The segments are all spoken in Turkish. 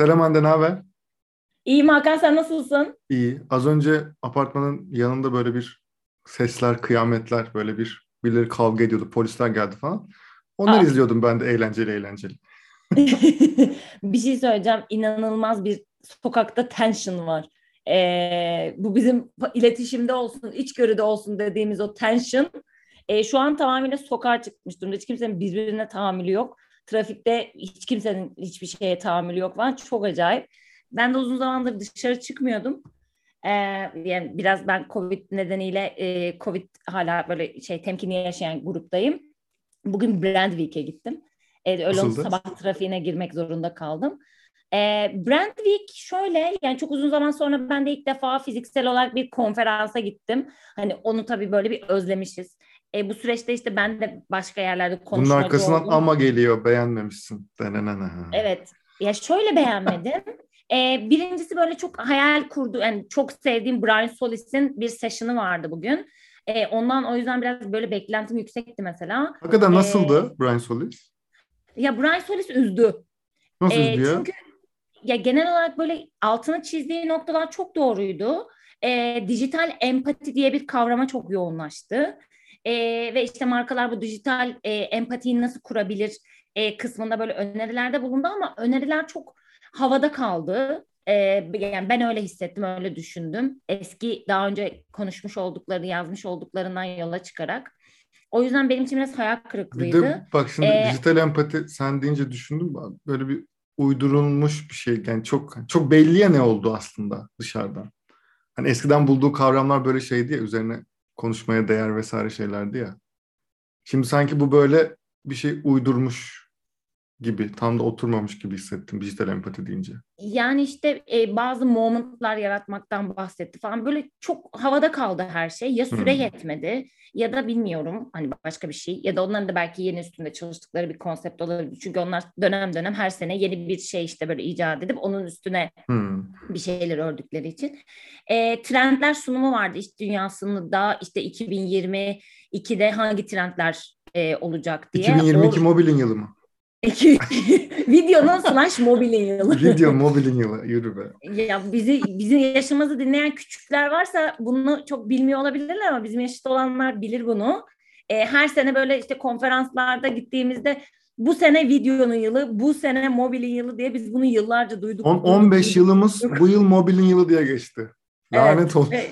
Selam Hande, ne haber? İyiyim Hakan sen nasılsın? İyi. Az önce apartmanın yanında böyle bir sesler, kıyametler, böyle bir birileri kavga ediyordu, polisler geldi falan. Onları Aa, izliyordum ben de eğlenceli eğlenceli. bir şey söyleyeceğim. İnanılmaz bir sokakta tension var. Ee, bu bizim iletişimde olsun, içgörüde olsun dediğimiz o tension. Ee, şu an tamamıyla sokağa çıkmış durumda. Hiç kimsenin birbirine tahammülü yok. Trafikte hiç kimsenin hiçbir şeye tahammülü yok falan. Çok acayip. Ben de uzun zamandır dışarı çıkmıyordum. Ee, yani biraz ben Covid nedeniyle e, Covid hala böyle şey temkinli yaşayan gruptayım. Bugün Brand Week'e gittim. Ee, öyle Nasıldı? sabah trafiğine girmek zorunda kaldım. Ee, Brand Week şöyle yani çok uzun zaman sonra ben de ilk defa fiziksel olarak bir konferansa gittim. Hani onu tabii böyle bir özlemişiz. Ee, bu süreçte işte ben de başka yerlerde Bunun konuşmacı arkasından oldum. ama geliyor, beğenmemişsin. Denenene. Evet. Ya şöyle beğenmedim. Ee, birincisi böyle çok hayal kurdu. Yani çok sevdiğim Brian Solis'in bir session'ı vardı bugün. Ee, ondan o yüzden biraz böyle beklentim yüksekti mesela. Hakikaten Ee, nasıldı Brian Solis? ya Brian Solis üzdü. Nasıl Ee, üzdü ya? çünkü ya genel olarak böyle altını çizdiği noktalar çok doğruydu. Ee, dijital empati diye bir kavrama çok yoğunlaştı. Ee, ve işte markalar bu dijital e, empatiyi nasıl kurabilir e, kısmında böyle önerilerde bulundu ama öneriler çok havada kaldı. Ee, yani ben öyle hissettim, öyle düşündüm. Eski daha önce konuşmuş oldukları, yazmış olduklarından yola çıkarak. O yüzden benim için biraz hayal Bir de kırıklığıydı. bak şimdi Ee, dijital empati sen deyince düşündüm. Böyle bir uydurulmuş bir şey. Yani çok çok belli ya ne oldu aslında dışarıdan. Hani eskiden bulduğu kavramlar böyle şeydi ya üzerine konuşmaya değer vesaire şeylerdi ya. Şimdi sanki bu böyle bir şey uydurmuş gibi, tam da oturmamış gibi hissettim dijital empati deyince. Yani işte e, bazı momentlar yaratmaktan bahsetti falan. Böyle çok havada kaldı her şey. Ya süre Hmm. yetmedi ya da bilmiyorum hani başka bir şey. Ya da onların da belki yeni üstünde çalıştıkları bir konsept olabilir. Çünkü onlar dönem dönem her sene yeni bir şey işte böyle icat edip onun üstüne Hmm. Bir şeyler ördükleri için. E, trendler sunumu vardı iş dünyasında işte 2022'de hangi trendler e, olacak diye. 2022 O mobilin yılı mı? videonun slash mobilin yılı. Video mobilin yılı. Yürü be. Ya bizi bizim yaşımızı dinleyen küçükler varsa bunu çok bilmiyor olabilirler ama bizim yaşta olanlar bilir bunu. Ee, her sene böyle işte konferanslarda gittiğimizde bu sene videonun yılı, bu sene mobilin yılı diye biz bunu yıllarca duyduk. On- duyduk, 15 duyduk. yılımız bu yıl mobilin yılı diye geçti. Evet. Lanet olsun. Ve,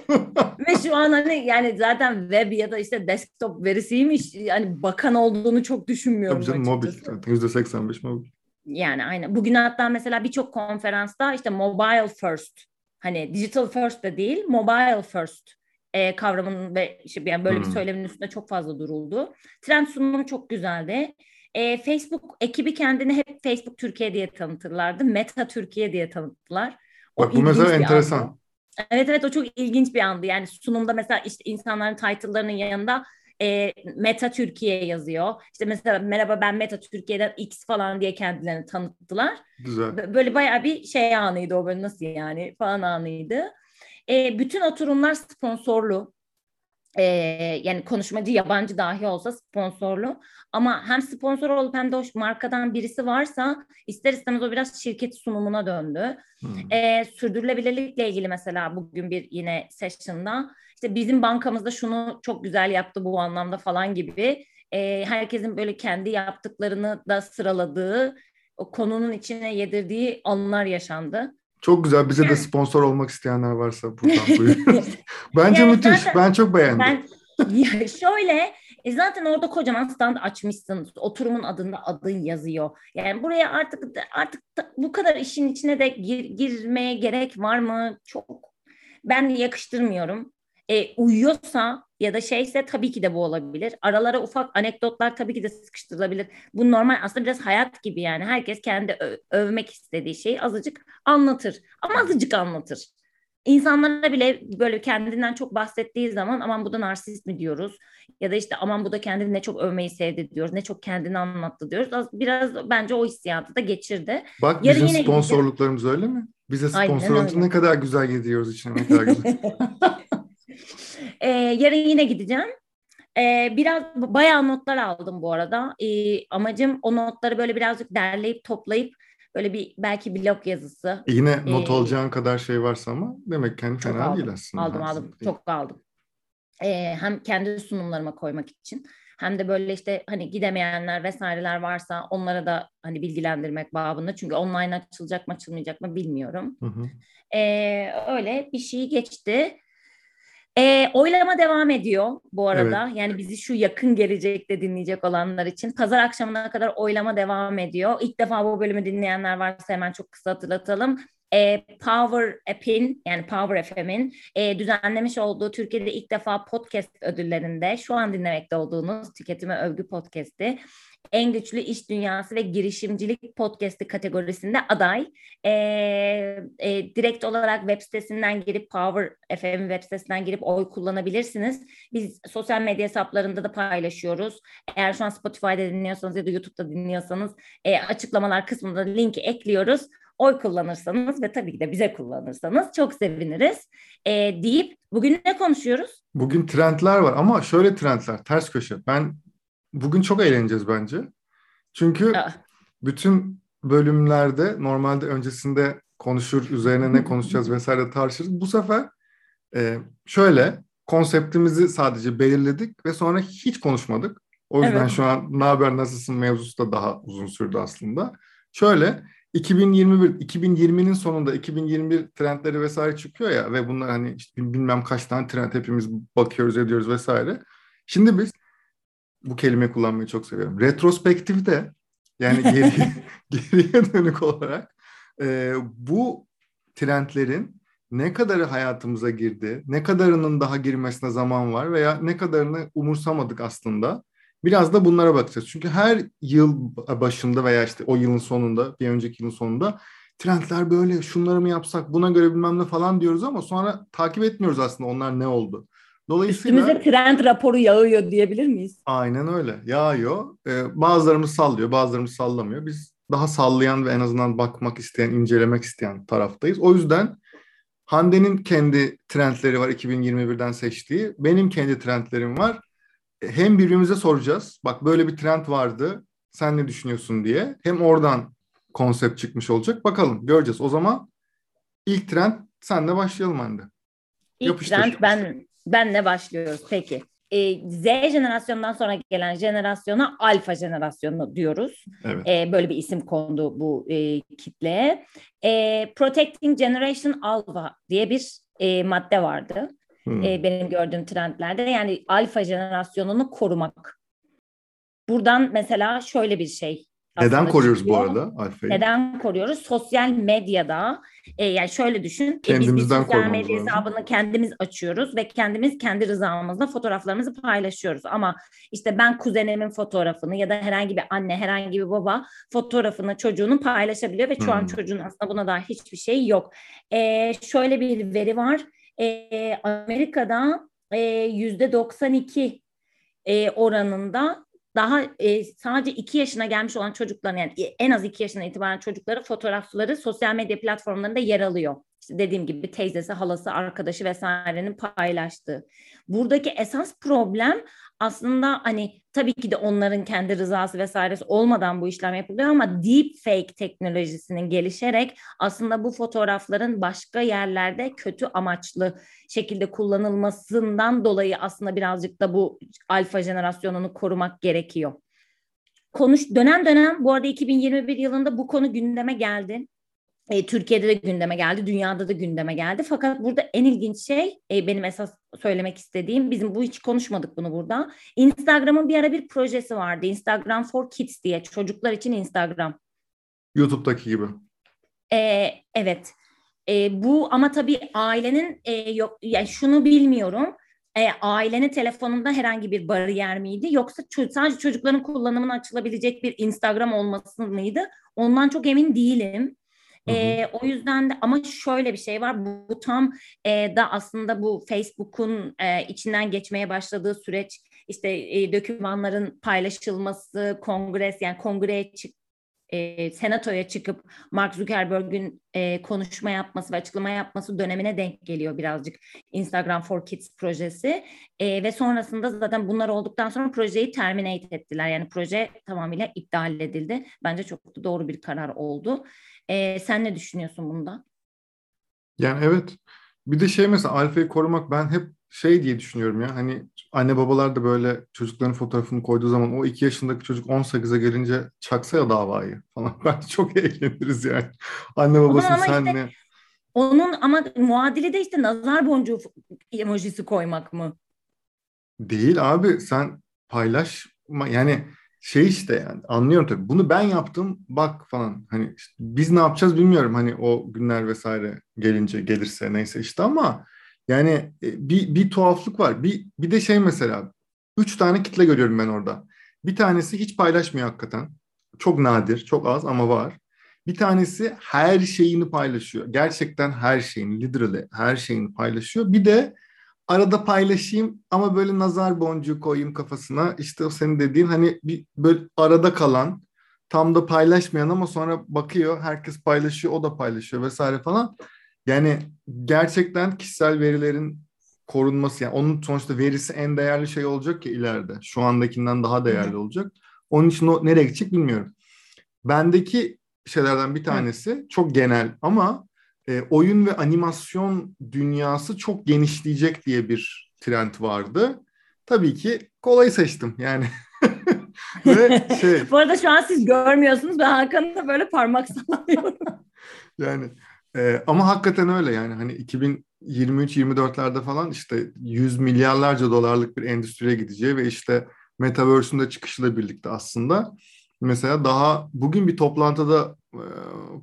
ve şu an hani yani zaten web ya da işte desktop verisiymiş. Yani bakan olduğunu çok Tabii düşünmüyorum canım mobil. açıkçası. Zaten %85 mobil. Yani aynen. Bugün hatta mesela birçok konferansta işte mobile first hani digital first de değil mobile first e, kavramının ve işte yani böyle bir Hmm. söylemin üstünde çok fazla duruldu. Trend sunumu çok güzeldi. E, Facebook ekibi kendini hep Facebook Türkiye diye tanıtırlardı. Meta Türkiye diye tanıttılar. O Bak bu mesela enteresan. andı. Evet evet o çok ilginç bir andı. Yani sunumda mesela işte insanların title'larının yanında e, Meta Türkiye yazıyor. İşte mesela merhaba ben Meta Türkiye'den X falan diye kendilerini tanıttılar. Güzel. Böyle bayağı bir şey anıydı o böyle nasıl yani falan anıydı. E, bütün oturumlar sponsorlu. E, yani konuşmacı yabancı dahi olsa sponsorlu. Ama hem sponsor olup hem de o markadan birisi varsa ister istemez o biraz şirket sunumuna döndü. Hmm. E, sürdürülebilirlikle ilgili mesela bugün bir yine session'da işte bizim bankamızda şunu çok güzel yaptı bu anlamda falan gibi e, herkesin böyle kendi yaptıklarını da sıraladığı o konunun içine yedirdiği anlar yaşandı. Çok güzel. Bize de sponsor olmak isteyenler varsa buradan buyurun. Bence yani müthiş. zaten Ben çok beğendim. ben ya şöyle e zaten orada kocaman stand açmışsın. Oturumun adında adın yazıyor. Yani buraya artık artık bu kadar işin içine de gir- girmeye gerek var mı? Çok ben yakıştırmıyorum. E, uyuyorsa ya da şeyse tabii ki de bu olabilir. Aralara ufak anekdotlar tabii ki de sıkıştırılabilir. Bu normal aslında biraz hayat gibi yani. Herkes kendi ö- övmek istediği şeyi azıcık anlatır. Ama azıcık anlatır. İnsanlara bile böyle kendinden çok bahsettiği zaman aman bu da narsist mi diyoruz? Ya da işte aman bu da kendini ne çok övmeyi sevdi diyoruz. Ne çok kendini anlattı diyoruz. Az- Biraz bence o hissiyatı da geçirdi. Bak Yarın bizim sponsorluklarımız öyle mi? Bize Aynen sponsor olunca öyle. ne kadar güzel gidiyoruz içine ne kadar güzel. Ee, yarın yine gideceğim. Ee, biraz bayağı notlar aldım bu arada. Ee, amacım o notları böyle birazcık derleyip toplayıp böyle bir belki blog yazısı. E yine not ee, alacağın kadar şey varsa ama demek ki hani fena aldım, değil aslında. Aldım aldım. Çok aldım. Ee, hem kendi sunumlarıma koymak için hem de böyle işte hani gidemeyenler vesaireler varsa onlara da hani bilgilendirmek babında. Çünkü online açılacak mı açılmayacak mı bilmiyorum. Hı hı. Ee, öyle bir şey geçti. E, oylama devam ediyor bu arada. Evet. Yani bizi şu yakın gelecekte dinleyecek olanlar için. Pazar akşamına kadar oylama devam ediyor. İlk defa bu bölümü dinleyenler varsa hemen çok kısa hatırlatalım. E, Power App'in yani Power FM'in e, düzenlemiş olduğu Türkiye'de ilk defa podcast ödüllerinde şu an dinlemekte olduğunuz Tüketime Övgü Podcast'i en güçlü iş dünyası ve girişimcilik podcast'i kategorisinde aday. E, e, direkt olarak web sitesinden girip Power FM web sitesinden girip oy kullanabilirsiniz. Biz sosyal medya hesaplarında da paylaşıyoruz. Eğer şu an Spotify'da dinliyorsanız ya da YouTube'da dinliyorsanız e, açıklamalar kısmında linki ekliyoruz. Oy kullanırsanız ve tabii ki de bize kullanırsanız çok seviniriz e, deyip bugün ne konuşuyoruz? Bugün trendler var ama şöyle trendler ters köşe. Ben bugün çok eğleneceğiz bence. Çünkü Aa. bütün bölümlerde normalde öncesinde konuşur, üzerine ne konuşacağız vesaire tartışırız. Bu sefer e, şöyle konseptimizi sadece belirledik ve sonra hiç konuşmadık. O yüzden evet. şu an ne haber nasılsın mevzusu da daha uzun sürdü aslında. Şöyle 2021 2020'nin sonunda 2021 trendleri vesaire çıkıyor ya ve bunlar hani işte bilmem kaç tane trend hepimiz bakıyoruz ediyoruz vesaire. Şimdi biz bu kelimeyi kullanmayı çok seviyorum. Retrospektifte yani geri, geriye dönük olarak e, bu trendlerin ne kadarı hayatımıza girdi, ne kadarının daha girmesine zaman var veya ne kadarını umursamadık aslında. Biraz da bunlara bakacağız. Çünkü her yıl başında veya işte o yılın sonunda, bir önceki yılın sonunda trendler böyle, şunları mı yapsak, buna göre bilmem ne falan diyoruz ama sonra takip etmiyoruz aslında onlar ne oldu. Dolayısıyla Üstümüze trend raporu yağıyor diyebilir miyiz? Aynen öyle. Yağıyor. Ee, bazılarımız sallıyor, bazılarımız sallamıyor. Biz daha sallayan ve en azından bakmak isteyen, incelemek isteyen taraftayız. O yüzden Hande'nin kendi trendleri var 2021'den seçtiği. Benim kendi trendlerim var. Hem birbirimize soracağız. Bak böyle bir trend vardı. Sen ne düşünüyorsun diye. Hem oradan konsept çıkmış olacak. Bakalım göreceğiz. O zaman ilk trend senle başlayalım Hande. İlk Yapıştır. trend ben benle başlıyoruz. Peki. E, Z jenerasyonundan sonra gelen jenerasyona alfa jenerasyonu diyoruz. Evet. E, böyle bir isim kondu bu e, kitleye. E, Protecting Generation Alpha diye bir e, madde vardı. Hmm. E, benim gördüğüm trendlerde. Yani alfa jenerasyonunu korumak. Buradan mesela şöyle bir şey neden koruyoruz çıkıyor. bu arada alfayı? Neden koruyoruz? Sosyal medyada e, yani şöyle düşün. Kendimizden biz bir sosyal medya hesabını kendimiz açıyoruz ve kendimiz kendi rızamızla fotoğraflarımızı paylaşıyoruz. Ama işte ben kuzenimin fotoğrafını ya da herhangi bir anne, herhangi bir baba fotoğrafını çocuğunu paylaşabiliyor ve şu hmm. an çocuğun aslında buna dair hiçbir şey yok. E, şöyle bir veri var. E, Amerika'da yüzde e, 92 e, oranında daha e, sadece iki yaşına gelmiş olan çocukların yani en az iki yaşına itibaren çocukları fotoğrafları sosyal medya platformlarında yer alıyor. İşte dediğim gibi teyzesi, halası, arkadaşı vesairenin paylaştığı. Buradaki esas problem aslında hani tabii ki de onların kendi rızası vesairesi olmadan bu işlem yapılıyor ama deep fake teknolojisinin gelişerek aslında bu fotoğrafların başka yerlerde kötü amaçlı şekilde kullanılmasından dolayı aslında birazcık da bu alfa jenerasyonunu korumak gerekiyor. Konuş dönem dönem bu arada 2021 yılında bu konu gündeme geldi. E, Türkiye'de de gündeme geldi, dünyada da gündeme geldi. Fakat burada en ilginç şey e, benim esas söylemek istediğim, bizim bu hiç konuşmadık bunu burada. Instagram'ın bir ara bir projesi vardı. Instagram for Kids diye, çocuklar için Instagram. YouTube'daki gibi. E, evet. E, bu ama tabii ailenin e, yok, yani şunu bilmiyorum. E, ailenin telefonunda herhangi bir bariyer miydi yoksa ço- sadece çocukların kullanımına açılabilecek bir Instagram olması mıydı? Ondan çok emin değilim. E, o yüzden de ama şöyle bir şey var. Bu, bu tam e, da aslında bu Facebook'un e, içinden geçmeye başladığı süreç işte e, dokümanların paylaşılması, kongres yani kongreye çık e, senatoya çıkıp Mark Zuckerberg'ün e, konuşma yapması ve açıklama yapması dönemine denk geliyor birazcık Instagram for Kids projesi e, ve sonrasında zaten bunlar olduktan sonra projeyi terminate ettiler yani proje tamamıyla iptal edildi. Bence çok doğru bir karar oldu. E, sen ne düşünüyorsun bunda? Yani evet. Bir de şey mesela alfayı korumak ben hep şey diye düşünüyorum ya hani anne babalar da böyle çocukların fotoğrafını koyduğu zaman o iki yaşındaki çocuk 18'e gelince çaksa ya davayı falan. Ben çok eğleniriz yani. Anne babasın sen işte, ne? Onun ama muadili de işte nazar boncuğu emojisi koymak mı? Değil abi sen paylaşma yani şey işte yani anlıyorum tabii. Bunu ben yaptım bak falan. Hani işte biz ne yapacağız bilmiyorum hani o günler vesaire gelince gelirse neyse işte ama yani e, bir, bir tuhaflık var. Bir, bir de şey mesela üç tane kitle görüyorum ben orada. Bir tanesi hiç paylaşmıyor hakikaten. Çok nadir, çok az ama var. Bir tanesi her şeyini paylaşıyor. Gerçekten her şeyini, literally her şeyini paylaşıyor. Bir de arada paylaşayım ama böyle nazar boncuğu koyayım kafasına. İşte o senin dediğin hani bir böyle arada kalan, tam da paylaşmayan ama sonra bakıyor herkes paylaşıyor, o da paylaşıyor vesaire falan. Yani gerçekten kişisel verilerin korunması yani onun sonuçta verisi en değerli şey olacak ki ileride. Şu andakinden daha değerli olacak. Onun için o nereye gidecek bilmiyorum. Bendeki şeylerden bir tanesi Hı. çok genel ama e, oyun ve animasyon dünyası çok genişleyecek diye bir trend vardı. Tabii ki kolayı seçtim yani. ve şey... Bu arada şu an siz görmüyorsunuz. Ben Hakan'ın da böyle parmak sallıyorum. yani e, ama hakikaten öyle yani hani 2023-24'lerde falan işte 100 milyarlarca dolarlık bir endüstriye gideceği ve işte Metaverse'ün de çıkışıyla birlikte aslında mesela daha bugün bir toplantıda e,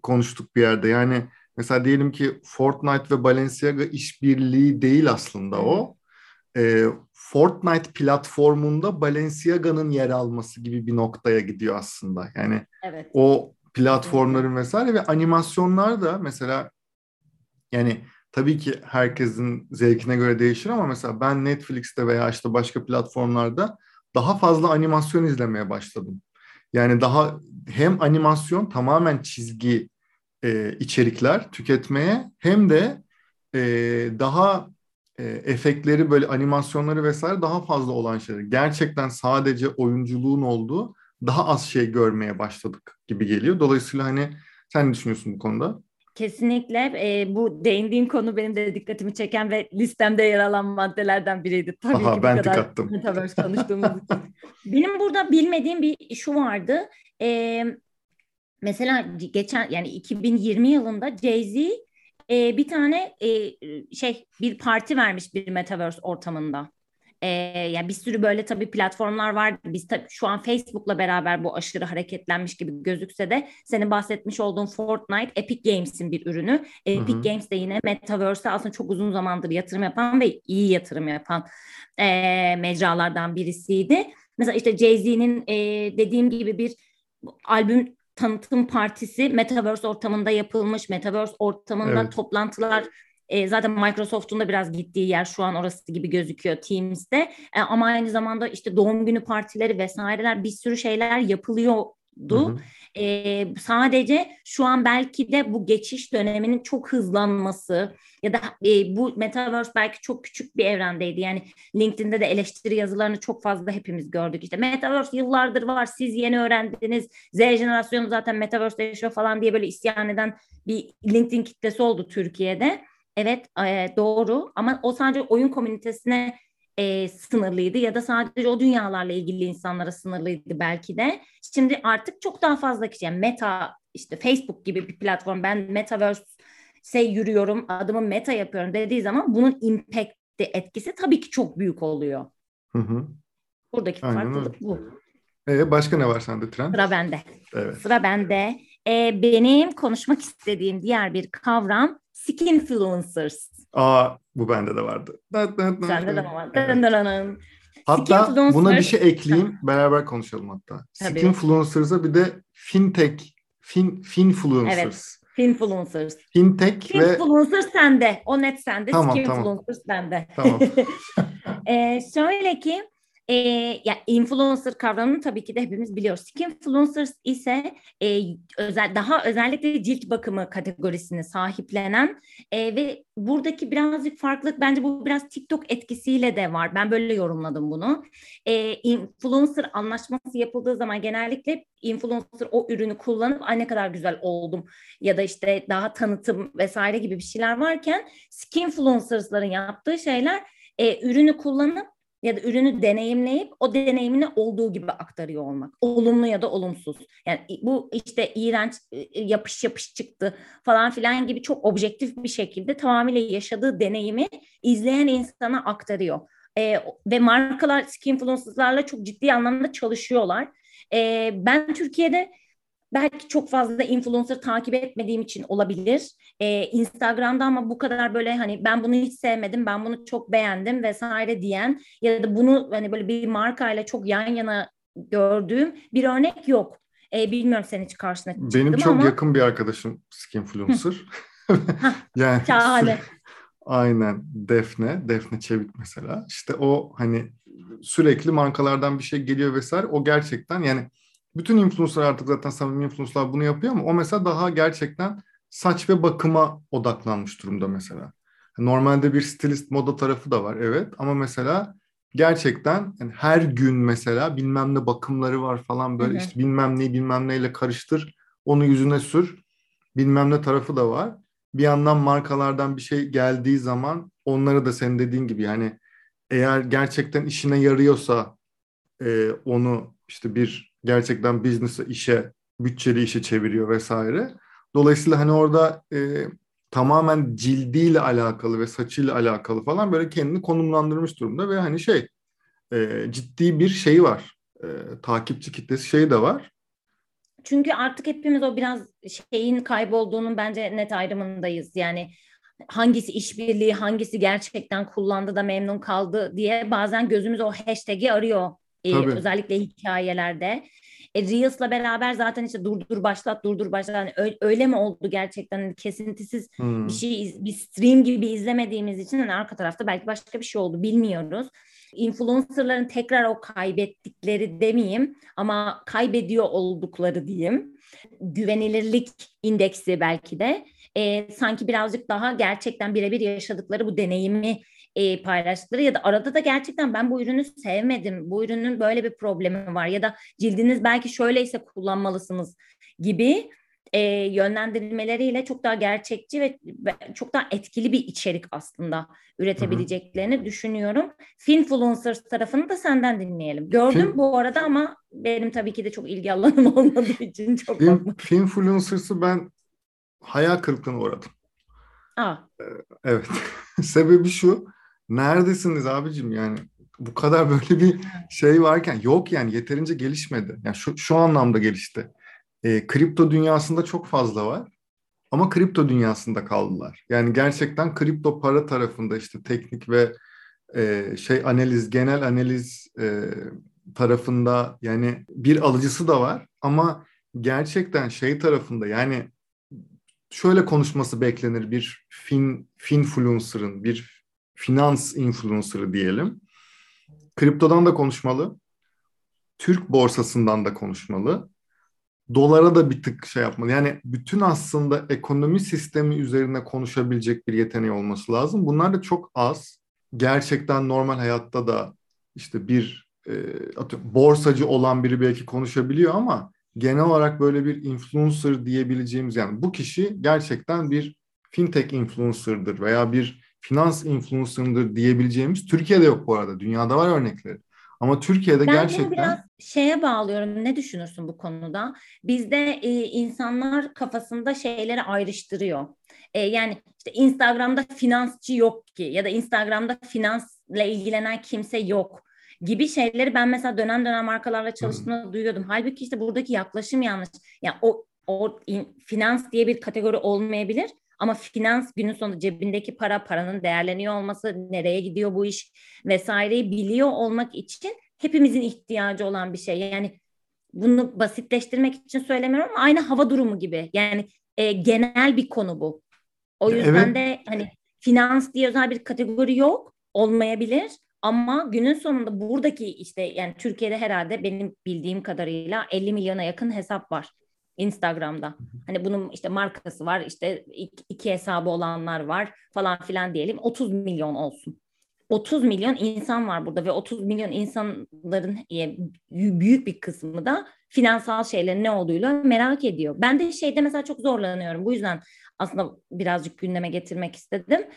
konuştuk bir yerde yani mesela diyelim ki Fortnite ve Balenciaga işbirliği değil aslında o. E, Fortnite platformunda Balenciaga'nın yer alması gibi bir noktaya gidiyor aslında. Yani evet. o platformların vesaire ve animasyonlar da mesela yani tabii ki herkesin zevkine göre değişir ama mesela ben Netflix'te veya işte başka platformlarda daha fazla animasyon izlemeye başladım. Yani daha hem animasyon tamamen çizgi e, içerikler tüketmeye hem de e, daha e, efektleri böyle animasyonları vesaire daha fazla olan şeyler. Gerçekten sadece oyunculuğun olduğu daha az şey görmeye başladık gibi geliyor. Dolayısıyla hani sen ne düşünüyorsun bu konuda? Kesinlikle e, bu değindiğin konu benim de dikkatimi çeken ve listemde yer alan maddelerden biriydi. Tabii Aha, ki ben kadar attım. Metaverse konuştuğumuz için. Benim burada bilmediğim bir şu vardı. E, mesela geçen yani 2020 yılında Jay-Z e, bir tane e, şey bir parti vermiş bir Metaverse ortamında. Ee, yani bir sürü böyle tabii platformlar var. Biz tabii şu an Facebook'la beraber bu aşırı hareketlenmiş gibi gözükse de senin bahsetmiş olduğun Fortnite Epic Games'in bir ürünü. Epic hı hı. Games de yine Metaverse'e aslında çok uzun zamandır yatırım yapan ve iyi yatırım yapan e, mecralardan birisiydi. Mesela işte Jay-Z'nin e, dediğim gibi bir albüm tanıtım partisi Metaverse ortamında yapılmış. Metaverse ortamında evet. toplantılar e, zaten Microsoft'un da biraz gittiği yer şu an orası gibi gözüküyor Teams'te. E, ama aynı zamanda işte doğum günü partileri vesaireler bir sürü şeyler yapılıyordu. Hı hı. E, sadece şu an belki de bu geçiş döneminin çok hızlanması ya da e, bu Metaverse belki çok küçük bir evrendeydi. Yani LinkedIn'de de eleştiri yazılarını çok fazla hepimiz gördük. İşte Metaverse yıllardır var siz yeni öğrendiniz. Z jenerasyonu zaten Metaverse yaşıyor falan diye böyle isyan eden bir LinkedIn kitlesi oldu Türkiye'de. Evet e, doğru ama o sadece oyun komünitesine e, sınırlıydı ya da sadece o dünyalarla ilgili insanlara sınırlıydı belki de. Şimdi artık çok daha fazla kişi yani Meta işte Facebook gibi bir platform ben Metaverse'e yürüyorum adımı Meta yapıyorum dediği zaman bunun impact'i etkisi tabii ki çok büyük oluyor. Hı hı. Buradaki Aynen farklılık öyle. bu. Ee, başka ne var sende trend? Sıra bende. Evet. Sıra bende. Ee, benim konuşmak istediğim diğer bir kavram Skinfluencers. Aa bu bende de vardı. Sende de var? Evet. Hatta buna bir şey ekleyeyim. Beraber konuşalım hatta. Skinfluencers'a bir de fintech, fin, finfluencers. Evet. Finfluencers. Fintech ve... Finfluencers sende. O net sende. Tamam, Skinfluencers tamam. bende. Tamam. ee, şöyle ki e, ya influencer kavramını tabii ki de hepimiz biliyoruz. Skinfluencers ise e, özel daha özellikle cilt bakımı kategorisini sahiplenen e, ve buradaki birazcık farklılık bence bu biraz TikTok etkisiyle de var. Ben böyle yorumladım bunu. E, influencer anlaşması yapıldığı zaman genellikle influencer o ürünü kullanıp ay ne kadar güzel oldum ya da işte daha tanıtım vesaire gibi bir şeyler varken skinfluencers'ların yaptığı şeyler e, ürünü kullanıp ya da ürünü deneyimleyip o deneyimini olduğu gibi aktarıyor olmak. Olumlu ya da olumsuz. Yani bu işte iğrenç e, yapış yapış çıktı falan filan gibi çok objektif bir şekilde tamamıyla yaşadığı deneyimi izleyen insana aktarıyor. Ee, ve markalar skinfluencer'larla çok ciddi anlamda çalışıyorlar. Ee, ben Türkiye'de belki çok fazla influencer takip etmediğim için olabilir. Ee, Instagram'da ama bu kadar böyle hani ben bunu hiç sevmedim, ben bunu çok beğendim vesaire diyen ya da bunu hani böyle bir markayla çok yan yana gördüğüm bir örnek yok. Ee, bilmiyorum sen hiç karşına çıktı Benim çok ama... yakın bir arkadaşım skinfluencer. yani Şahane. Aynen Defne, Defne Çevik mesela. İşte o hani sürekli markalardan bir şey geliyor vesaire. O gerçekten yani bütün influencer artık zaten samimi influencerlar bunu yapıyor ama o mesela daha gerçekten saç ve bakıma odaklanmış durumda mesela. Normalde bir stilist moda tarafı da var evet ama mesela gerçekten yani her gün mesela bilmem ne bakımları var falan böyle hı. işte bilmem neyi bilmem neyle karıştır onu yüzüne sür bilmem ne tarafı da var. Bir yandan markalardan bir şey geldiği zaman onları da senin dediğin gibi yani eğer gerçekten işine yarıyorsa e, onu işte bir gerçekten business'ı işe, bütçeli işe çeviriyor vesaire. Dolayısıyla hani orada e, tamamen cildiyle alakalı ve saçıyla alakalı falan böyle kendini konumlandırmış durumda ve hani şey e, ciddi bir şeyi var. E, takipçi kitlesi şeyi de var. Çünkü artık hepimiz o biraz şeyin kaybolduğunun bence net ayrımındayız. Yani hangisi işbirliği, hangisi gerçekten kullandı da memnun kaldı diye bazen gözümüz o hashtag'i arıyor e, özellikle hikayelerde. E, Reels'la beraber zaten işte durdur başlat durdur başlat yani öyle, öyle mi oldu gerçekten hani kesintisiz hmm. bir şey bir stream gibi izlemediğimiz için hani arka tarafta belki başka bir şey oldu bilmiyoruz. Influencerların tekrar o kaybettikleri demeyeyim ama kaybediyor oldukları diyeyim. Güvenilirlik indeksi belki de e, sanki birazcık daha gerçekten birebir yaşadıkları bu deneyimi e, paylaştıkları ya da arada da gerçekten ben bu ürünü sevmedim, bu ürünün böyle bir problemi var ya da cildiniz belki şöyleyse kullanmalısınız gibi e, yönlendirmeleriyle çok daha gerçekçi ve, ve çok daha etkili bir içerik aslında üretebileceklerini Hı-hı. düşünüyorum. Finfluencers tarafını da senden dinleyelim. Gördüm Fin... bu arada ama benim tabii ki de çok ilgi alanım olmadığı için çok Fin, Finfluencers'ı ben hayal kırıklığına uğradım. Aa. Evet. Sebebi şu neredesiniz abicim yani bu kadar böyle bir şey varken yok yani yeterince gelişmedi. Yani şu, şu anlamda gelişti. E, kripto dünyasında çok fazla var ama kripto dünyasında kaldılar. Yani gerçekten kripto para tarafında işte teknik ve e, şey analiz, genel analiz e, tarafında yani bir alıcısı da var ama gerçekten şey tarafında yani şöyle konuşması beklenir bir fin finfluencer'ın, bir finans influencer'ı diyelim. Kriptodan da konuşmalı. Türk borsasından da konuşmalı. Dolara da bir tık şey yapmalı. Yani bütün aslında ekonomi sistemi üzerine konuşabilecek bir yeteneği olması lazım. Bunlar da çok az. Gerçekten normal hayatta da işte bir e, borsacı olan biri belki konuşabiliyor ama genel olarak böyle bir influencer diyebileceğimiz yani bu kişi gerçekten bir fintech influencer'dır veya bir finans influencer'dır diyebileceğimiz Türkiye'de yok bu arada. Dünyada var örnekleri. Ama Türkiye'de ben gerçekten... biraz şeye bağlıyorum. Ne düşünürsün bu konuda? Bizde e, insanlar kafasında şeyleri ayrıştırıyor. E, yani işte Instagram'da finansçı yok ki ya da Instagram'da finansla ilgilenen kimse yok gibi şeyleri ben mesela dönem dönem markalarla çalıştığımda hmm. duyuyordum. Halbuki işte buradaki yaklaşım yanlış. Yani o o in, finans diye bir kategori olmayabilir ama finans günün sonunda cebindeki para, paranın değerleniyor olması, nereye gidiyor bu iş vesaireyi biliyor olmak için hepimizin ihtiyacı olan bir şey. Yani bunu basitleştirmek için söylemiyorum ama aynı hava durumu gibi. Yani e, genel bir konu bu. O yüzden evet. de hani finans diye özel bir kategori yok, olmayabilir Ama günün sonunda buradaki işte yani Türkiye'de herhalde benim bildiğim kadarıyla 50 milyona yakın hesap var Instagram'da. Hani bunun işte markası var, işte iki hesabı olanlar var falan filan diyelim. 30 milyon olsun. 30 milyon insan var burada ve 30 milyon insanların e, büyük bir kısmı da finansal şeylerin ne olduğuyla merak ediyor. Ben de şeyde mesela çok zorlanıyorum. Bu yüzden aslında birazcık gündeme getirmek istedim.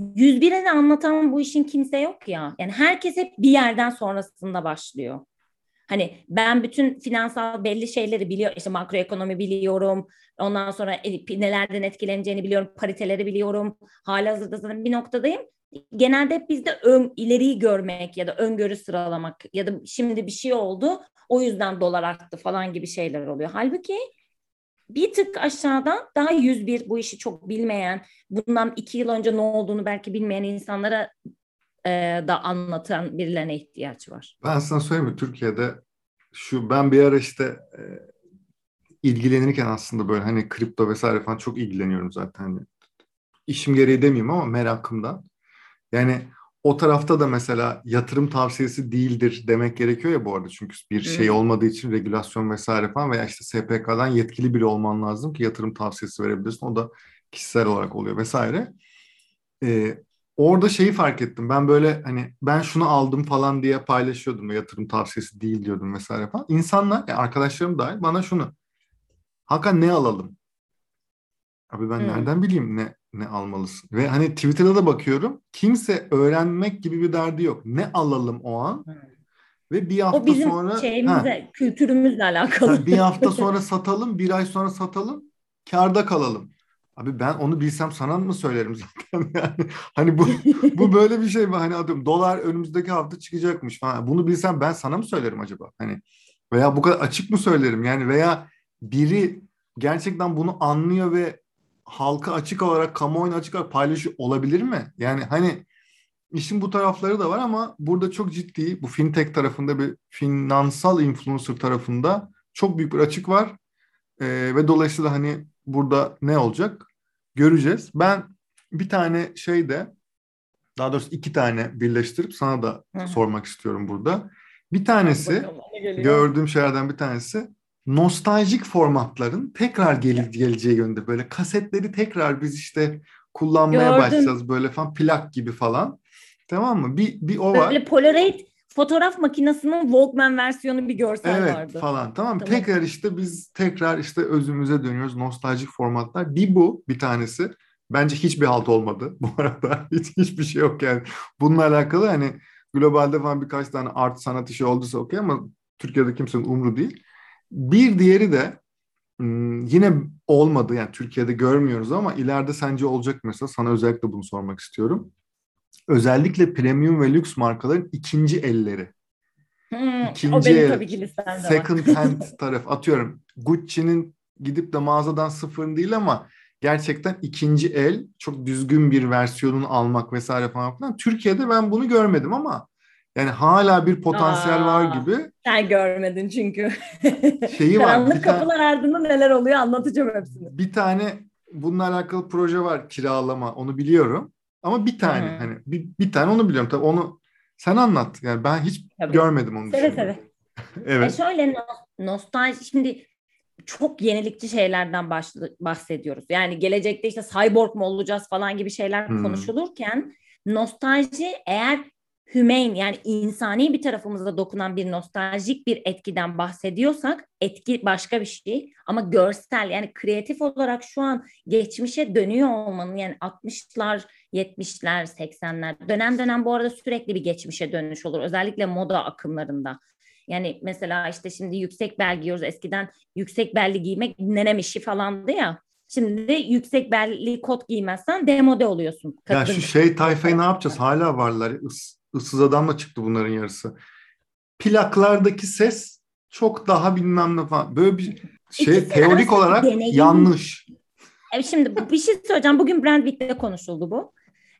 101'e anlatan bu işin kimse yok ya. Yani herkes hep bir yerden sonrasında başlıyor. Hani ben bütün finansal belli şeyleri biliyorum. İşte makroekonomi biliyorum. Ondan sonra nelerden etkileneceğini biliyorum. Pariteleri biliyorum. Halihazırda zaten bir noktadayım. Genelde hep bizde ön, ileriyi görmek ya da öngörü sıralamak ya da şimdi bir şey oldu o yüzden dolar arttı falan gibi şeyler oluyor. Halbuki bir tık aşağıda daha 101 bu işi çok bilmeyen, bundan iki yıl önce ne olduğunu belki bilmeyen insanlara e, da anlatan birilerine ihtiyaç var. Ben sana söyleyeyim mi? Türkiye'de şu ben bir ara işte e, ilgilenirken aslında böyle hani kripto vesaire falan çok ilgileniyorum zaten. Hani işim gereği demeyeyim ama merakımdan. Yani o tarafta da mesela yatırım tavsiyesi değildir demek gerekiyor ya bu arada. Çünkü bir şey olmadığı için regülasyon vesaire falan veya işte SPK'dan yetkili biri olman lazım ki yatırım tavsiyesi verebilirsin. O da kişisel olarak oluyor vesaire. Ee, orada şeyi fark ettim. Ben böyle hani ben şunu aldım falan diye paylaşıyordum. Yatırım tavsiyesi değil diyordum vesaire falan. İnsanlar, yani arkadaşlarım dahil bana şunu. Hakan ne alalım? Abi ben hmm. nereden bileyim ne ne almalısın? Ve hani Twitter'da da bakıyorum. Kimse öğrenmek gibi bir derdi yok. Ne alalım o an? Hmm. Ve bir hafta o bizim sonra şeyimizle, ha, kültürümüzle alakalı. Bir hafta sonra satalım, bir ay sonra satalım, karda kalalım. Abi ben onu bilsem sana mı söylerim zaten yani. Hani bu bu böyle bir şey mi? Hani atıyorum dolar önümüzdeki hafta çıkacakmış falan. Bunu bilsem ben sana mı söylerim acaba? Hani veya bu kadar açık mı söylerim? Yani veya biri gerçekten bunu anlıyor ve halka açık olarak, kamuoyuna açık olarak paylaşıyor olabilir mi? Yani hani işin bu tarafları da var ama burada çok ciddi bu fintech tarafında bir finansal influencer tarafında çok büyük bir açık var. Ee, ve dolayısıyla hani burada ne olacak göreceğiz. Ben bir tane şey de daha doğrusu iki tane birleştirip sana da Hı. sormak istiyorum burada. Bir tanesi gördüğüm şeylerden bir tanesi nostaljik formatların tekrar gel geleceği yönde böyle kasetleri tekrar biz işte kullanmaya Gördüm. başlayacağız böyle falan plak gibi falan. Tamam mı? Bir bir o var. Böyle Polaroid fotoğraf makinesinin Walkman versiyonu bir görsel evet, vardı. falan tamam. tamam. Tekrar işte biz tekrar işte özümüze dönüyoruz. Nostaljik formatlar. Bir bu bir tanesi. Bence hiçbir halt olmadı bu arada. Hiç hiçbir şey yok yani. Bununla alakalı hani globalde falan birkaç tane art sanat işi olduysa okey ama Türkiye'de kimsenin umru değil. Bir diğeri de hmm, yine olmadı yani Türkiye'de görmüyoruz ama ileride sence olacak mesela sana özellikle bunu sormak istiyorum. Özellikle premium ve lüks markaların ikinci elleri. Hmm, ikinci o benim el, tabii ki second hand taraf atıyorum. Gucci'nin gidip de mağazadan sıfır değil ama gerçekten ikinci el çok düzgün bir versiyonunu almak vesaire falan filan. Türkiye'de ben bunu görmedim ama yani hala bir potansiyel Aa, var gibi. Sen görmedin çünkü. Şeyi var. Karanlık kapılar tane, ardında neler oluyor anlatacağım hepsini. Bir tane bununla alakalı proje var kiralama onu biliyorum. Ama bir tane hmm. hani bir, bir tane onu biliyorum. Tabii onu sen anlat. Yani ben hiç Tabii. görmedim onu. Seve seve. evet. E şöyle nostalji şimdi çok yenilikçi şeylerden bahsediyoruz. Yani gelecekte işte cyborg mu olacağız falan gibi şeyler hmm. konuşulurken nostalji eğer hümeyn yani insani bir tarafımızda dokunan bir nostaljik bir etkiden bahsediyorsak etki başka bir şey ama görsel yani kreatif olarak şu an geçmişe dönüyor olmanın yani 60'lar 70'ler 80'ler dönem dönem bu arada sürekli bir geçmişe dönüş olur özellikle moda akımlarında. Yani mesela işte şimdi yüksek bel giyiyoruz. Eskiden yüksek belli giymek nenem işi falandı ya. Şimdi yüksek belli kot giymezsen demode oluyorsun. Kadın. Ya şu şey tayfayı ne yapacağız? Hala varlar. Is, ıssız adamla çıktı bunların yarısı. Plaklardaki ses çok daha bilmem ne falan. Böyle bir şey İkisi teorik olarak deneyim. yanlış. Evet, şimdi bir şey söyleyeceğim. Bugün Brandwick'te konuşuldu bu.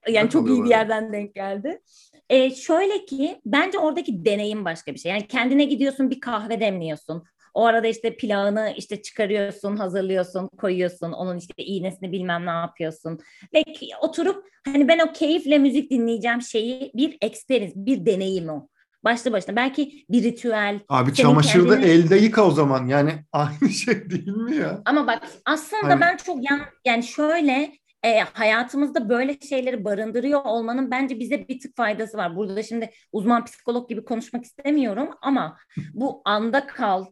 Yani çok iyi bir yerden denk geldi. Ee, şöyle ki bence oradaki deneyim başka bir şey. Yani kendine gidiyorsun bir kahve demliyorsun. O arada işte plağını işte çıkarıyorsun, hazırlıyorsun, koyuyorsun. Onun işte iğnesini bilmem ne yapıyorsun. Ve oturup hani ben o keyifle müzik dinleyeceğim şeyi bir experience, bir deneyim o. Başlı başına. Belki bir ritüel. Abi çamaşırda kendini... elde yıka o zaman. Yani aynı şey değil mi ya? Ama bak aslında hani... ben çok yan yani şöyle e, hayatımızda böyle şeyleri barındırıyor olmanın bence bize bir tık faydası var. Burada şimdi uzman psikolog gibi konuşmak istemiyorum ama bu anda kal,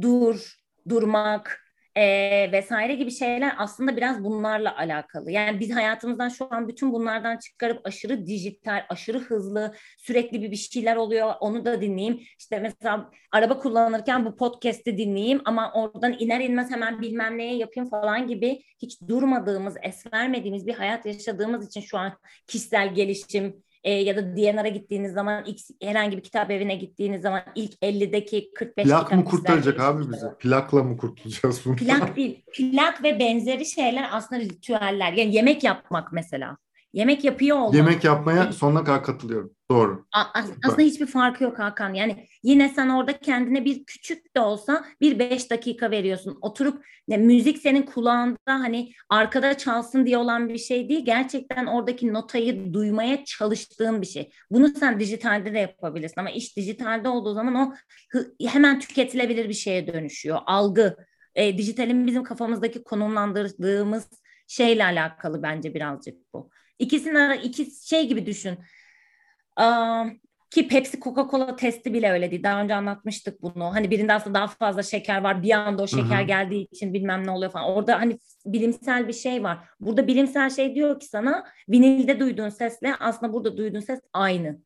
dur, durmak, e, vesaire gibi şeyler aslında biraz bunlarla alakalı. Yani biz hayatımızdan şu an bütün bunlardan çıkarıp aşırı dijital, aşırı hızlı, sürekli bir bir şeyler oluyor onu da dinleyeyim. İşte mesela araba kullanırken bu podcast'i dinleyeyim ama oradan iner inmez hemen bilmem neye yapayım falan gibi hiç durmadığımız, es vermediğimiz bir hayat yaşadığımız için şu an kişisel gelişim, e, ya da DNR'a gittiğiniz zaman ilk, herhangi bir kitap evine gittiğiniz zaman ilk 50'deki 45 Plak kitap mı kurtaracak abi bizi? Plakla mı kurtulacağız bunu? Plak değil. Plak ve benzeri şeyler aslında ritüeller. Yani yemek yapmak mesela. Yemek yapıyor olmak. Yemek yapmaya sonuna kadar katılıyorum. Doğru. Aslında hiçbir farkı yok Hakan. Yani yine sen orada kendine bir küçük de olsa bir beş dakika veriyorsun. Oturup ne, müzik senin kulağında hani arkada çalsın diye olan bir şey değil. Gerçekten oradaki notayı duymaya çalıştığın bir şey. Bunu sen dijitalde de yapabilirsin ama iş dijitalde olduğu zaman o hemen tüketilebilir bir şeye dönüşüyor. Algı. E, dijitalin bizim kafamızdaki konumlandırdığımız şeyle alakalı bence birazcık bu. İkisinin iki şey gibi düşün. Aa, ki Pepsi Coca-Cola testi bile öyle değil. Daha önce anlatmıştık bunu. Hani birinde aslında daha fazla şeker var. Bir anda o şeker Hı-hı. geldiği için bilmem ne oluyor falan. Orada hani bilimsel bir şey var. Burada bilimsel şey diyor ki sana vinilde duyduğun sesle aslında burada duyduğun ses aynı.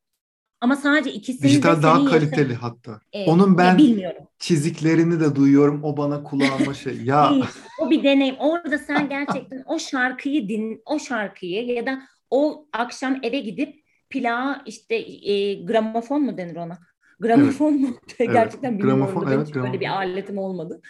Ama sadece ikisini Dijital daha kaliteli yaşam... hatta. Evet, Onun ben bilmiyorum. çiziklerini de duyuyorum. O bana kulağıma şey. Ya Değil, o bir deneyim. Orada sen gerçekten o şarkıyı din, o şarkıyı ya da o akşam eve gidip plağa işte e, gramofon mu denir ona? Gramofon evet. mu? Gerçekten evet. bilmiyorum. Gramofon, evet, gramofon. Böyle bir aletim olmadı.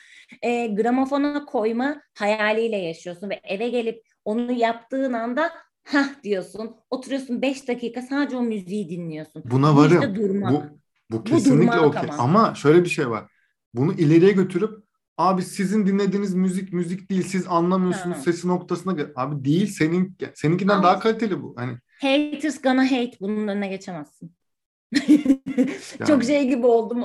E, gramofona koyma hayaliyle yaşıyorsun ve eve gelip onu yaptığın anda hah diyorsun. Oturuyorsun 5 dakika sadece o müziği dinliyorsun. Buna varım. İşte durmak. Bu, bu kesinlikle bu okey. Ama. ama şöyle bir şey var. Bunu ileriye götürüp abi sizin dinlediğiniz müzik müzik değil siz anlamıyorsunuz ha. sesi noktasına. Abi değil senin seninkinden ama, daha kaliteli bu. Hani haters gonna hate bunun önüne geçemezsin. yani. Çok şey gibi oldum.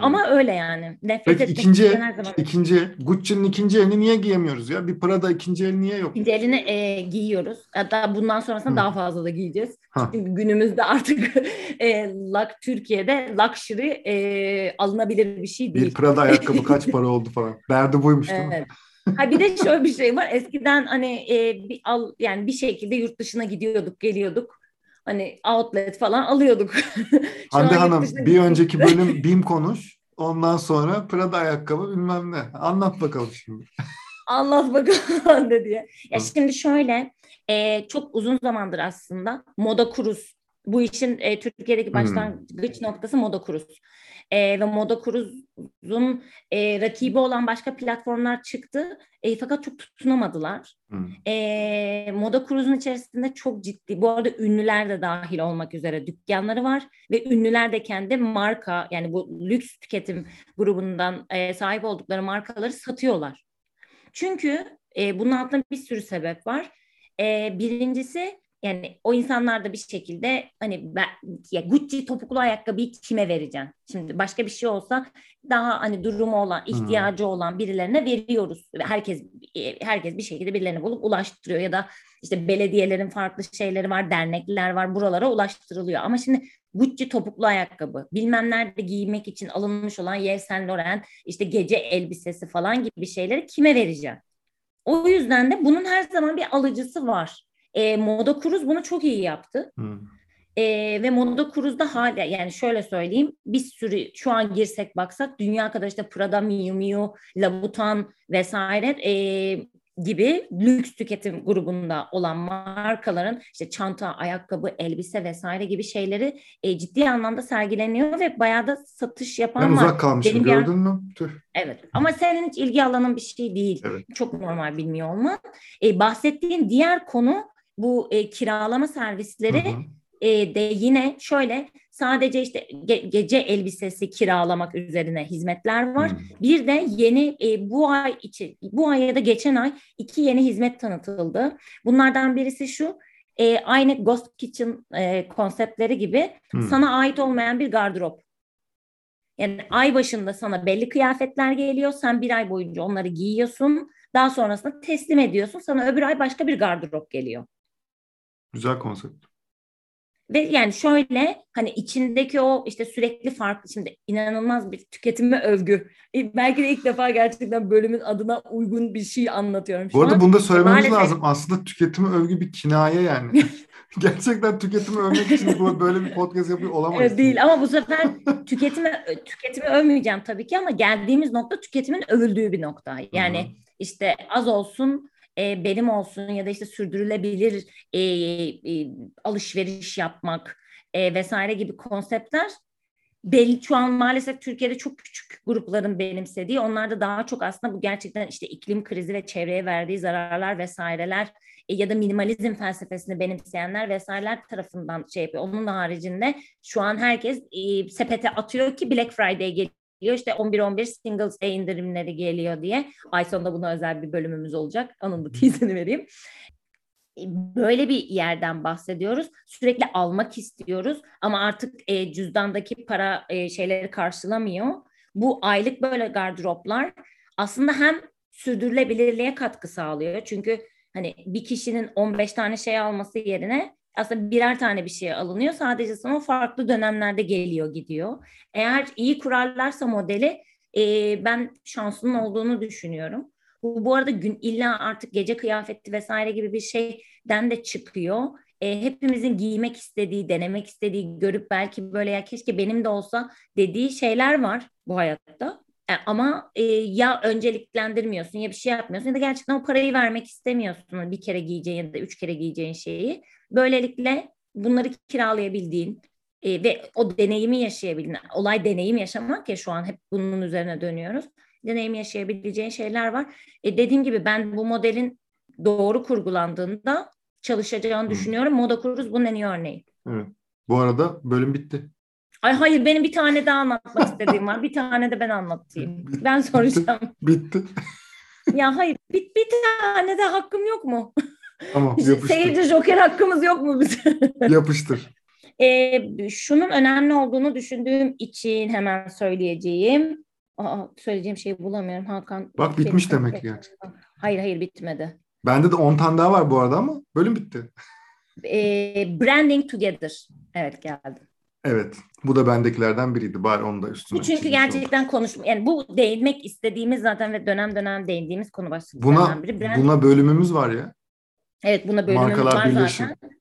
Ama öyle yani. Nefret Peki ikinci, zaman... ikinci Gucci'nin ikinci elini niye giyemiyoruz ya? Bir Prada ikinci eli niye yok? İkinci elini e, giyiyoruz. Hatta bundan sonrasında Hı. daha fazla da giyeceğiz. Ha. Çünkü günümüzde artık e, lak Türkiye'de luxury e, alınabilir bir şey değil. Bir Prada ayakkabı kaç para oldu falan. Derdi buymuş değil evet. mi? ha bir de şöyle bir şey var. Eskiden hani e, bir al yani bir şekilde yurt dışına gidiyorduk, geliyorduk hani outlet falan alıyorduk. Hande Hanım bir önceki bölüm BİM konuş. Ondan sonra Prada ayakkabı bilmem ne. Anlat bakalım şimdi. Anlat bakalım Hande diye. Ya şimdi şöyle e, çok uzun zamandır aslında Moda Kruz bu işin e, Türkiye'deki hmm. başlangıç hmm. noktası Moda Kruz e, ve Moda Cruz'un e, rakibi olan başka platformlar çıktı. E, fakat çok tutunamadılar. Hmm. E, Moda Cruz'un içerisinde çok ciddi, bu arada ünlüler de dahil olmak üzere dükkanları var ve ünlüler de kendi marka yani bu lüks tüketim grubundan e, sahip oldukları markaları satıyorlar. Çünkü e, bunun altında bir sürü sebep var. E, birincisi yani o insanlar da bir şekilde hani ben, ya Gucci topuklu ayakkabıyı kime vereceksin? Şimdi başka bir şey olsa daha hani durumu olan, ihtiyacı hmm. olan birilerine veriyoruz. Herkes herkes bir şekilde birilerine bulup ulaştırıyor ya da işte belediyelerin farklı şeyleri var, dernekler var, buralara ulaştırılıyor. Ama şimdi Gucci topuklu ayakkabı, bilmem nerede giymek için alınmış olan Yves Saint Laurent, işte gece elbisesi falan gibi şeyleri kime vereceğim? O yüzden de bunun her zaman bir alıcısı var. E, Moda Cruz bunu çok iyi yaptı. Hmm. E, ve Moda Cruz'da hala yani şöyle söyleyeyim bir sürü şu an girsek baksak dünya kadar işte Prada, Miu Miu, Louboutin vesaire e, gibi lüks tüketim grubunda olan markaların işte çanta, ayakkabı, elbise vesaire gibi şeyleri e, ciddi anlamda sergileniyor ve bayağı da satış yapan ben var. uzak kalmışım Benim gördün yer... mü? Tüh. Evet ama senin hiç ilgi alanın bir şey değil. Evet. Çok normal bilmiyor olman. E, bahsettiğin diğer konu bu e, kiralama servisleri hı hı. e, de yine şöyle sadece işte ge- gece elbisesi kiralamak üzerine hizmetler var. Hmm. Bir de yeni e, bu ay için bu ay ya da geçen ay iki yeni hizmet tanıtıldı. Bunlardan birisi şu e, aynı Ghost Kitchen e, konseptleri gibi hmm. sana ait olmayan bir gardırop. Yani ay başında sana belli kıyafetler geliyor. Sen bir ay boyunca onları giyiyorsun. Daha sonrasında teslim ediyorsun. Sana öbür ay başka bir gardırop geliyor. Güzel konsept. Ve yani şöyle hani içindeki o işte sürekli farklı şimdi inanılmaz bir tüketime övgü. Belki de ilk defa gerçekten bölümün adına uygun bir şey anlatıyorum. Şu Bu arada an. bunu da söylememiz Maalesef... lazım. Aslında tüketime övgü bir kinaye yani. Gerçekten tüketimi övmek için böyle bir podcast yapıyor olamayız. Evet, değil ama bu sefer tüketimi tüketimi övmeyeceğim tabii ki ama geldiğimiz nokta tüketimin övüldüğü bir nokta. Yani Hı-hı. işte az olsun e, benim olsun ya da işte sürdürülebilir e, e, alışveriş yapmak e, vesaire gibi konseptler belli şu an maalesef Türkiye'de çok küçük grupların benimsediği onlar da daha çok aslında bu gerçekten işte iklim krizi ve çevreye verdiği zararlar vesaireler e, ya da minimalizm felsefesini benimseyenler vesaireler tarafından şey yapıyor. Onun haricinde şu an herkes e, sepete atıyor ki Black Friday geliyor. İşte 11-11 Singles Day indirimleri geliyor diye. Ay sonunda buna özel bir bölümümüz olacak. Onun da teaserini vereyim. Böyle bir yerden bahsediyoruz. Sürekli almak istiyoruz ama artık e, cüzdandaki para e, şeyleri karşılamıyor. Bu aylık böyle gardıroplar aslında hem sürdürülebilirliğe katkı sağlıyor. Çünkü hani bir kişinin 15 tane şey alması yerine aslında birer tane bir şey alınıyor. Sadece sana farklı dönemlerde geliyor gidiyor. Eğer iyi kurarlarsa modeli e, ben şansının olduğunu düşünüyorum. Bu, bu arada gün illa artık gece kıyafeti vesaire gibi bir şeyden de çıkıyor. E, hepimizin giymek istediği, denemek istediği, görüp belki böyle ya keşke benim de olsa dediği şeyler var bu hayatta. E, ama e, ya önceliklendirmiyorsun ya bir şey yapmıyorsun ya da gerçekten o parayı vermek istemiyorsun bir kere giyeceğin ya da üç kere giyeceğin şeyi. Böylelikle bunları kiralayabildiğin e, ve o deneyimi yaşayabildiğin, olay deneyim yaşamak ya şu an hep bunun üzerine dönüyoruz. Deneyim yaşayabileceğin şeyler var. E, dediğim gibi ben bu modelin doğru kurgulandığında çalışacağını düşünüyorum. Moda Kuruz bunun en iyi örneği. Evet. Bu arada bölüm bitti. Ay hayır benim bir tane daha anlatmak istediğim var. Bir tane de ben anlatayım. Ben soracağım. Bitti. ya hayır bir, bir tane de hakkım yok mu? Tamam yapıştır. Seyirci joker hakkımız yok mu bize? yapıştır. Ee, şunun önemli olduğunu düşündüğüm için hemen söyleyeceğim. Aa, söyleyeceğim şeyi bulamıyorum Hakan. Bak bitmiş demek ki gerçekten. Hayır hayır bitmedi. Bende de 10 tane daha var bu arada ama bölüm bitti. Ee, branding Together. Evet geldi. Evet. Bu da bendekilerden biriydi. Bari onu da üstüne. Çünkü gerçekten olur. konuşma. Yani bu değinmek istediğimiz zaten ve dönem dönem değindiğimiz konu başlıklarından biri. Branding. Buna bölümümüz var ya. Evet buna bölümümüz Markalar var birleşim. zaten.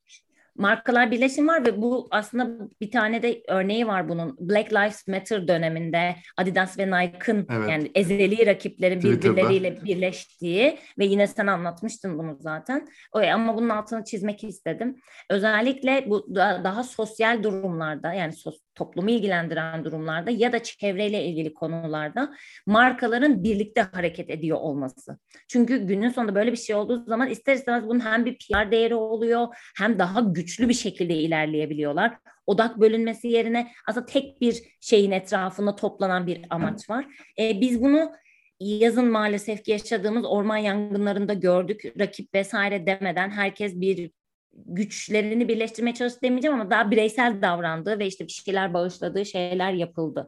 Markalar birleşim var ve bu aslında bir tane de örneği var bunun. Black Lives Matter döneminde Adidas ve Nike'ın evet. yani ezeli rakiplerin birbirleriyle birleştiği ve yine sen anlatmıştın bunu zaten. O, ama bunun altını çizmek istedim. Özellikle bu daha sosyal durumlarda yani sos, toplumu ilgilendiren durumlarda ya da çevreyle ilgili konularda markaların birlikte hareket ediyor olması. Çünkü günün sonunda böyle bir şey olduğu zaman ister istemez bunun hem bir PR değeri oluyor hem daha güçlü bir şekilde ilerleyebiliyorlar. Odak bölünmesi yerine aslında tek bir şeyin etrafında toplanan bir amaç var. Ee, biz bunu yazın maalesef ki yaşadığımız orman yangınlarında gördük. Rakip vesaire demeden herkes bir güçlerini birleştirmeye çalıştı demeyeceğim ama daha bireysel davrandığı ve işte bir şeyler bağışladığı şeyler yapıldı.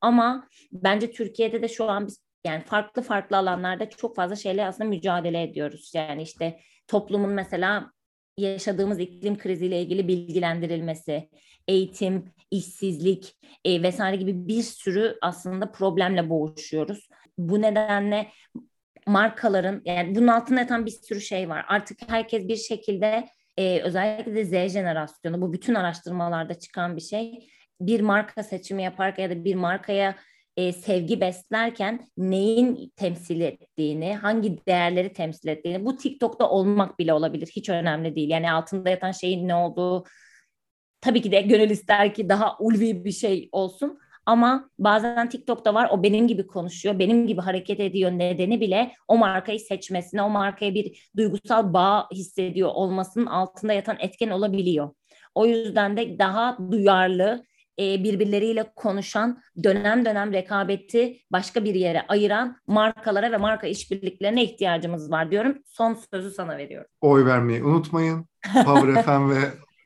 Ama bence Türkiye'de de şu an biz yani farklı farklı alanlarda çok fazla şeyle aslında mücadele ediyoruz. Yani işte toplumun mesela yaşadığımız iklim kriziyle ilgili bilgilendirilmesi, eğitim, işsizlik e, vesaire gibi bir sürü aslında problemle boğuşuyoruz. Bu nedenle markaların yani bunun altında yatan bir sürü şey var. Artık herkes bir şekilde e, özellikle de Z jenerasyonu bu bütün araştırmalarda çıkan bir şey. Bir marka seçimi yaparken ya da bir markaya e, sevgi beslerken neyin temsil ettiğini, hangi değerleri temsil ettiğini, bu TikTok'ta olmak bile olabilir. Hiç önemli değil. Yani altında yatan şeyin ne olduğu tabii ki de gönül ister ki daha ulvi bir şey olsun. Ama bazen TikTok'ta var o benim gibi konuşuyor, benim gibi hareket ediyor nedeni bile o markayı seçmesine, o markaya bir duygusal bağ hissediyor olmasının altında yatan etken olabiliyor. O yüzden de daha duyarlı, e, birbirleriyle konuşan, dönem dönem rekabeti başka bir yere ayıran markalara ve marka işbirliklerine ihtiyacımız var diyorum. Son sözü sana veriyorum. Oy vermeyi unutmayın. Power FM ve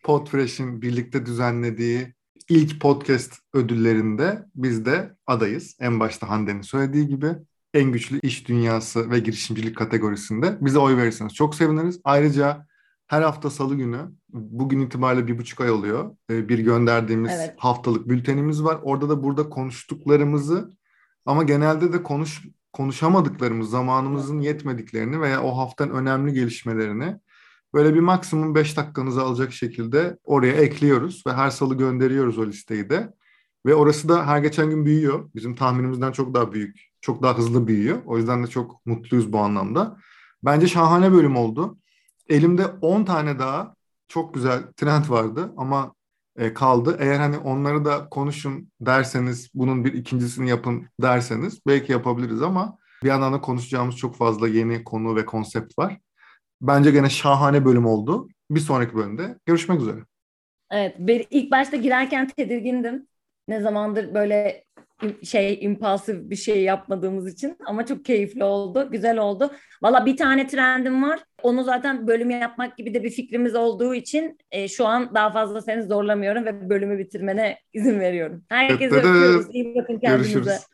Podfresh'in birlikte düzenlediği ilk podcast ödüllerinde biz de adayız. En başta Hande'nin söylediği gibi en güçlü iş dünyası ve girişimcilik kategorisinde bize oy verirseniz çok seviniriz. Ayrıca her hafta salı günü bugün itibariyle bir buçuk ay oluyor. Ee, bir gönderdiğimiz evet. haftalık bültenimiz var. Orada da burada konuştuklarımızı ama genelde de konuş konuşamadıklarımız, zamanımızın yetmediklerini veya o haftanın önemli gelişmelerini böyle bir maksimum 5 dakikanızı alacak şekilde oraya ekliyoruz ve her salı gönderiyoruz o listeyi de. Ve orası da her geçen gün büyüyor. Bizim tahminimizden çok daha büyük, çok daha hızlı büyüyor. O yüzden de çok mutluyuz bu anlamda. Bence şahane bölüm oldu. Elimde 10 tane daha çok güzel trend vardı ama e, kaldı. Eğer hani onları da konuşun derseniz, bunun bir ikincisini yapın derseniz belki yapabiliriz ama bir yandan da konuşacağımız çok fazla yeni konu ve konsept var. Bence gene şahane bölüm oldu. Bir sonraki bölümde görüşmek üzere. Evet, ben ilk başta girerken tedirgindim. Ne zamandır böyle şey impulsif bir şey yapmadığımız için ama çok keyifli oldu, güzel oldu. Valla bir tane trendim var. Onu zaten bölüm yapmak gibi de bir fikrimiz olduğu için e, şu an daha fazla seni zorlamıyorum ve bölümü bitirmene izin veriyorum. Herkese öpüyoruz. İyi bakın kendinize. Görüşürüz.